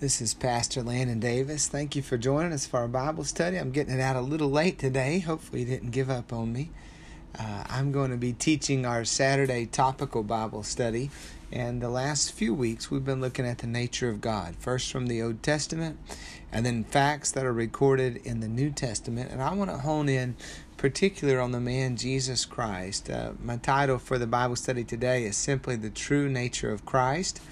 This is Pastor Landon Davis. Thank you for joining us for our Bible study. I'm getting it out a little late today. Hopefully, you didn't give up on me. Uh, I'm going to be teaching our Saturday topical Bible study. And the last few weeks, we've been looking at the nature of God, first from the Old Testament, and then facts that are recorded in the New Testament. And I want to hone in particular on the man Jesus Christ. Uh, my title for the Bible study today is simply The True Nature of Christ.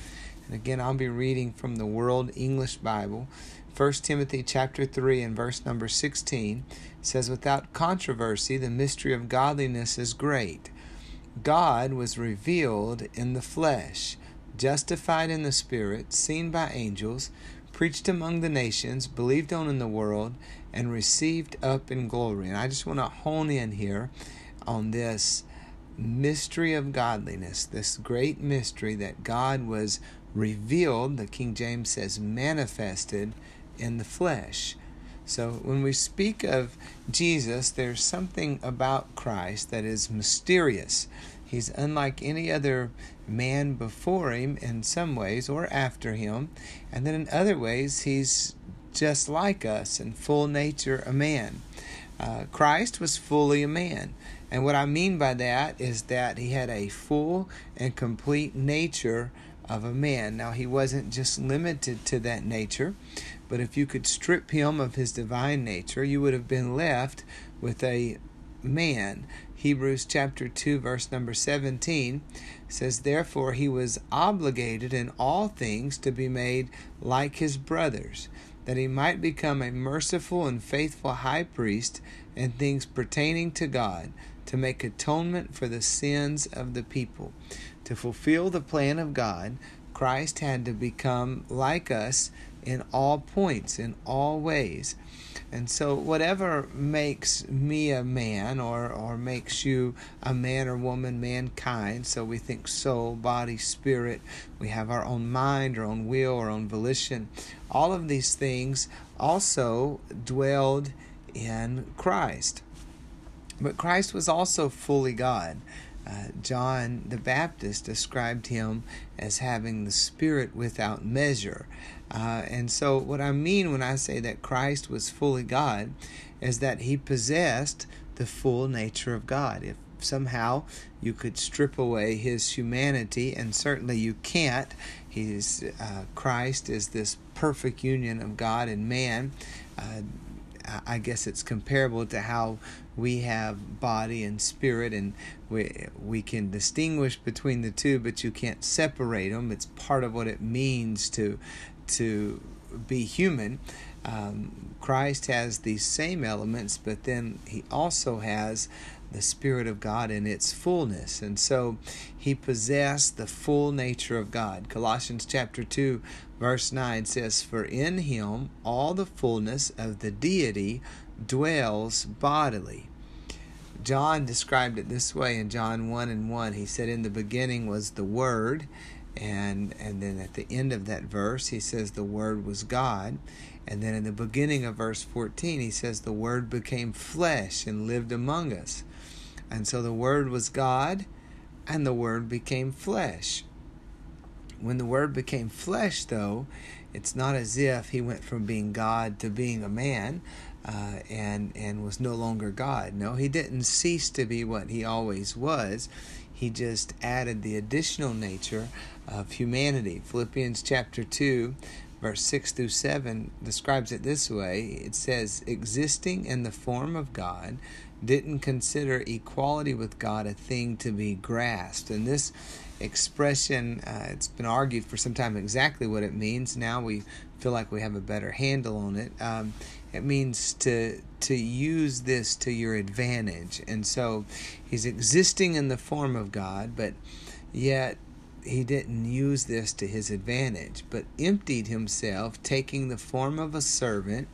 And again, I'll be reading from the World English Bible. 1 Timothy chapter 3 and verse number 16 says without controversy the mystery of godliness is great. God was revealed in the flesh, justified in the spirit, seen by angels, preached among the nations, believed on in the world, and received up in glory. And I just want to hone in here on this mystery of godliness, this great mystery that God was revealed, the King James says manifested in the flesh. So when we speak of Jesus, there's something about Christ that is mysterious. He's unlike any other man before him in some ways or after him. And then in other ways, he's just like us in full nature a man. Uh, Christ was fully a man. And what I mean by that is that he had a full and complete nature of a man. Now, he wasn't just limited to that nature, but if you could strip him of his divine nature, you would have been left with a man. Hebrews chapter 2, verse number 17 says, Therefore he was obligated in all things to be made like his brothers, that he might become a merciful and faithful high priest in things pertaining to God, to make atonement for the sins of the people. To fulfill the plan of God, Christ had to become like us in all points, in all ways. And so, whatever makes me a man or, or makes you a man or woman, mankind, so we think soul, body, spirit, we have our own mind, our own will, our own volition, all of these things also dwelled in Christ. But Christ was also fully God. Uh, John the Baptist described him as having the Spirit without measure. Uh, and so, what I mean when I say that Christ was fully God is that he possessed the full nature of God. If somehow you could strip away his humanity, and certainly you can't, he's, uh, Christ is this perfect union of God and man. I guess it's comparable to how we have body and spirit, and we we can distinguish between the two, but you can't separate them. It's part of what it means to to be human. Um, Christ has these same elements, but then he also has the Spirit of God in its fullness. And so he possessed the full nature of God. Colossians chapter 2, verse 9 says, For in him all the fullness of the deity dwells bodily. John described it this way in John 1 and 1. He said, In the beginning was the Word, and and then at the end of that verse he says the word was God and then in the beginning of verse 14 he says the word became flesh and lived among us and so the word was God and the word became flesh when the word became flesh though it's not as if he went from being God to being a man uh, and and was no longer God. No, he didn't cease to be what he always was. He just added the additional nature of humanity. Philippians chapter 2, verse 6 through 7 describes it this way it says, existing in the form of God, didn't consider equality with God a thing to be grasped. And this expression, uh, it's been argued for some time exactly what it means. Now we feel like we have a better handle on it. Um, it means to to use this to your advantage. And so he's existing in the form of God, but yet he didn't use this to his advantage, but emptied himself, taking the form of a servant,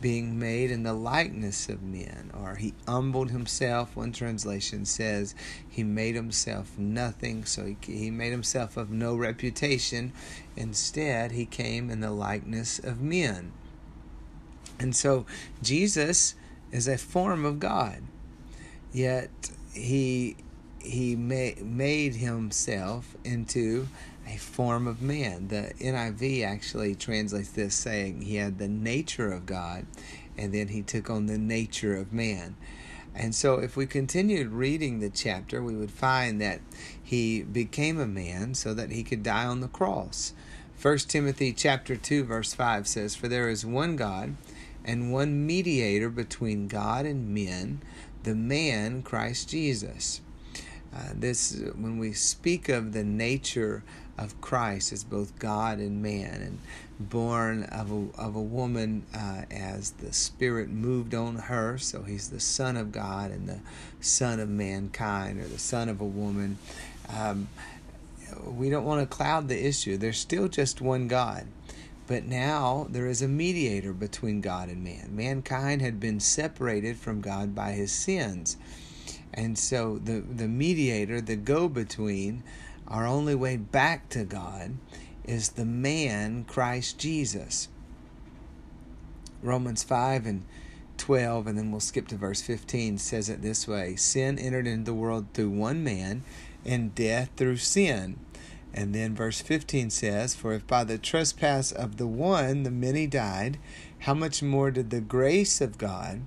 being made in the likeness of men. Or he humbled himself. One translation says he made himself nothing, so he, he made himself of no reputation. Instead, he came in the likeness of men. And so Jesus is a form of God, yet he he ma- made himself into a form of man. The NIV actually translates this saying he had the nature of God and then he took on the nature of man. And so, if we continued reading the chapter, we would find that he became a man so that he could die on the cross. 1 Timothy chapter 2 verse 5 says, "For there is one God and one mediator between God and men, the man Christ Jesus." Uh, this when we speak of the nature of Christ as both God and man, and born of a, of a woman uh, as the Spirit moved on her. So he's the Son of God and the Son of mankind, or the Son of a woman. Um, we don't want to cloud the issue. There's still just one God. But now there is a mediator between God and man. Mankind had been separated from God by his sins. And so the, the mediator, the go between, our only way back to God is the man Christ Jesus. Romans 5 and 12, and then we'll skip to verse 15, says it this way Sin entered into the world through one man, and death through sin. And then verse 15 says, For if by the trespass of the one the many died, how much more did the grace of God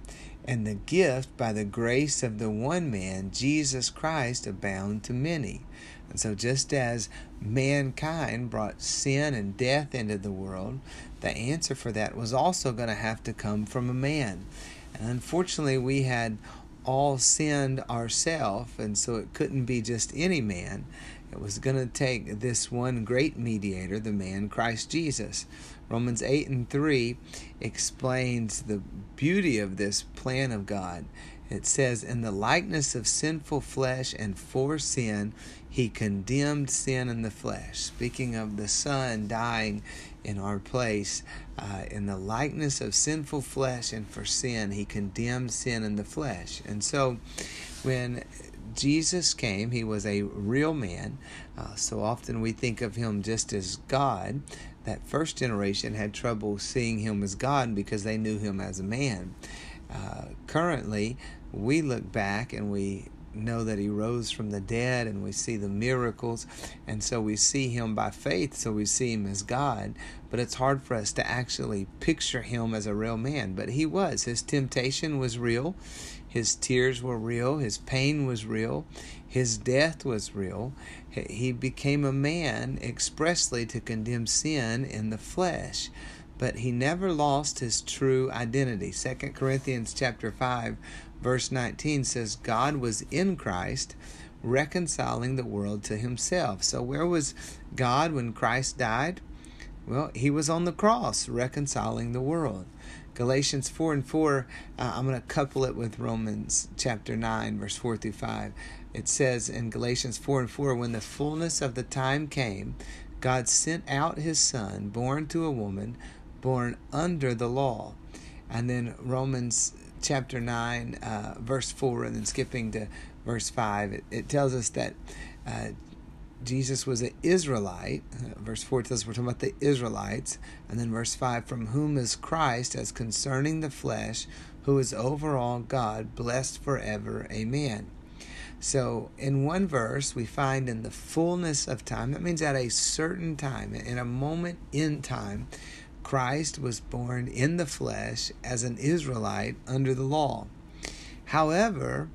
and the gift by the grace of the one man, Jesus Christ, abound to many? And so, just as mankind brought sin and death into the world, the answer for that was also going to have to come from a man. And unfortunately, we had all sinned ourselves, and so it couldn't be just any man. It was going to take this one great mediator, the man Christ Jesus. Romans 8 and 3 explains the beauty of this plan of God. It says, In the likeness of sinful flesh and for sin, he condemned sin in the flesh. Speaking of the Son dying in our place, uh, in the likeness of sinful flesh and for sin, he condemned sin in the flesh. And so when Jesus came, he was a real man. Uh, so often we think of him just as God. That first generation had trouble seeing him as God because they knew him as a man. Uh, currently, we look back and we know that he rose from the dead and we see the miracles and so we see him by faith so we see him as god but it's hard for us to actually picture him as a real man but he was his temptation was real his tears were real his pain was real his death was real he became a man expressly to condemn sin in the flesh but he never lost his true identity. 2 Corinthians chapter 5 verse 19 says God was in Christ reconciling the world to himself. So where was God when Christ died? Well, he was on the cross reconciling the world. Galatians 4 and 4, uh, I'm going to couple it with Romans chapter 9, verse 4 through 5. It says in Galatians 4 and 4, when the fullness of the time came, God sent out his Son, born to a woman, born under the law. And then Romans chapter 9, uh, verse 4, and then skipping to verse 5, it, it tells us that uh, Jesus was an Israelite. Uh, verse 4 tells us we're talking about the Israelites. And then verse 5, from whom is Christ as concerning the flesh, who is over all God, blessed forever. Amen. So, in one verse, we find in the fullness of time, that means at a certain time, in a moment in time, Christ was born in the flesh as an Israelite under the law. However,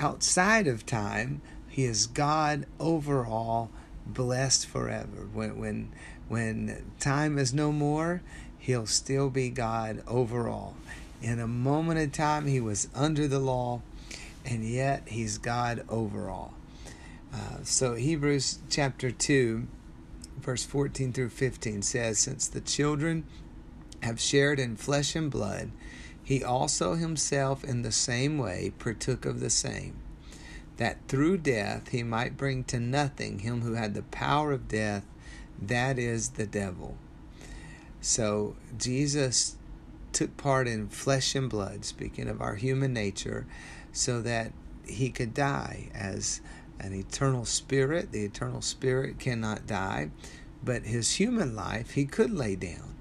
outside of time, he is God over all, blessed forever. When when when time is no more, he'll still be God over all. In a moment of time, he was under the law, and yet he's God over all. Uh, so Hebrews chapter two verse 14 through 15 says, Since the children have shared in flesh and blood, he also himself in the same way partook of the same, that through death he might bring to nothing him who had the power of death, that is the devil. So Jesus took part in flesh and blood, speaking of our human nature, so that he could die as an eternal spirit. The eternal spirit cannot die, but his human life he could lay down.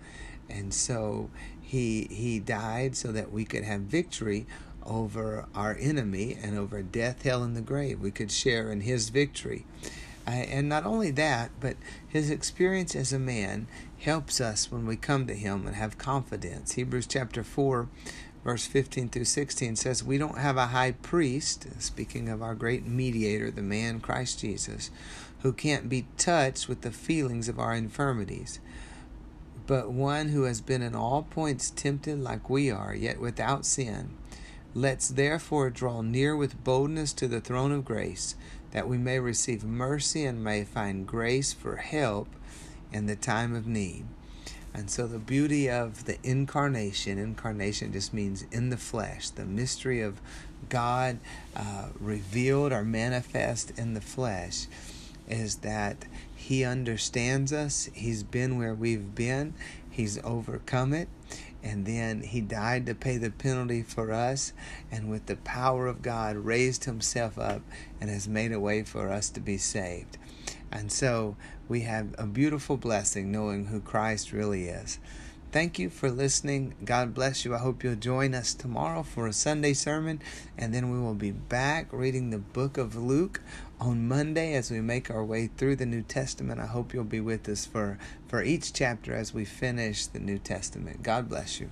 And so he he died so that we could have victory over our enemy and over death, hell, and the grave. We could share in his victory. And not only that, but his experience as a man helps us when we come to him and have confidence. Hebrews chapter 4, verse 15 through 16 says, We don't have a high priest, speaking of our great mediator, the man Christ Jesus, who can't be touched with the feelings of our infirmities, but one who has been in all points tempted like we are, yet without sin. Let's therefore draw near with boldness to the throne of grace, that we may receive mercy and may find grace for help in the time of need. And so, the beauty of the incarnation incarnation just means in the flesh, the mystery of God uh, revealed or manifest in the flesh is that He understands us, He's been where we've been, He's overcome it, and then He died to pay the penalty for us, and with the power of God, raised Himself up and has made a way for us to be saved. And so we have a beautiful blessing knowing who Christ really is. Thank you for listening. God bless you. I hope you'll join us tomorrow for a Sunday sermon, and then we will be back reading the book of Luke on Monday as we make our way through the New Testament. I hope you'll be with us for, for each chapter as we finish the New Testament. God bless you.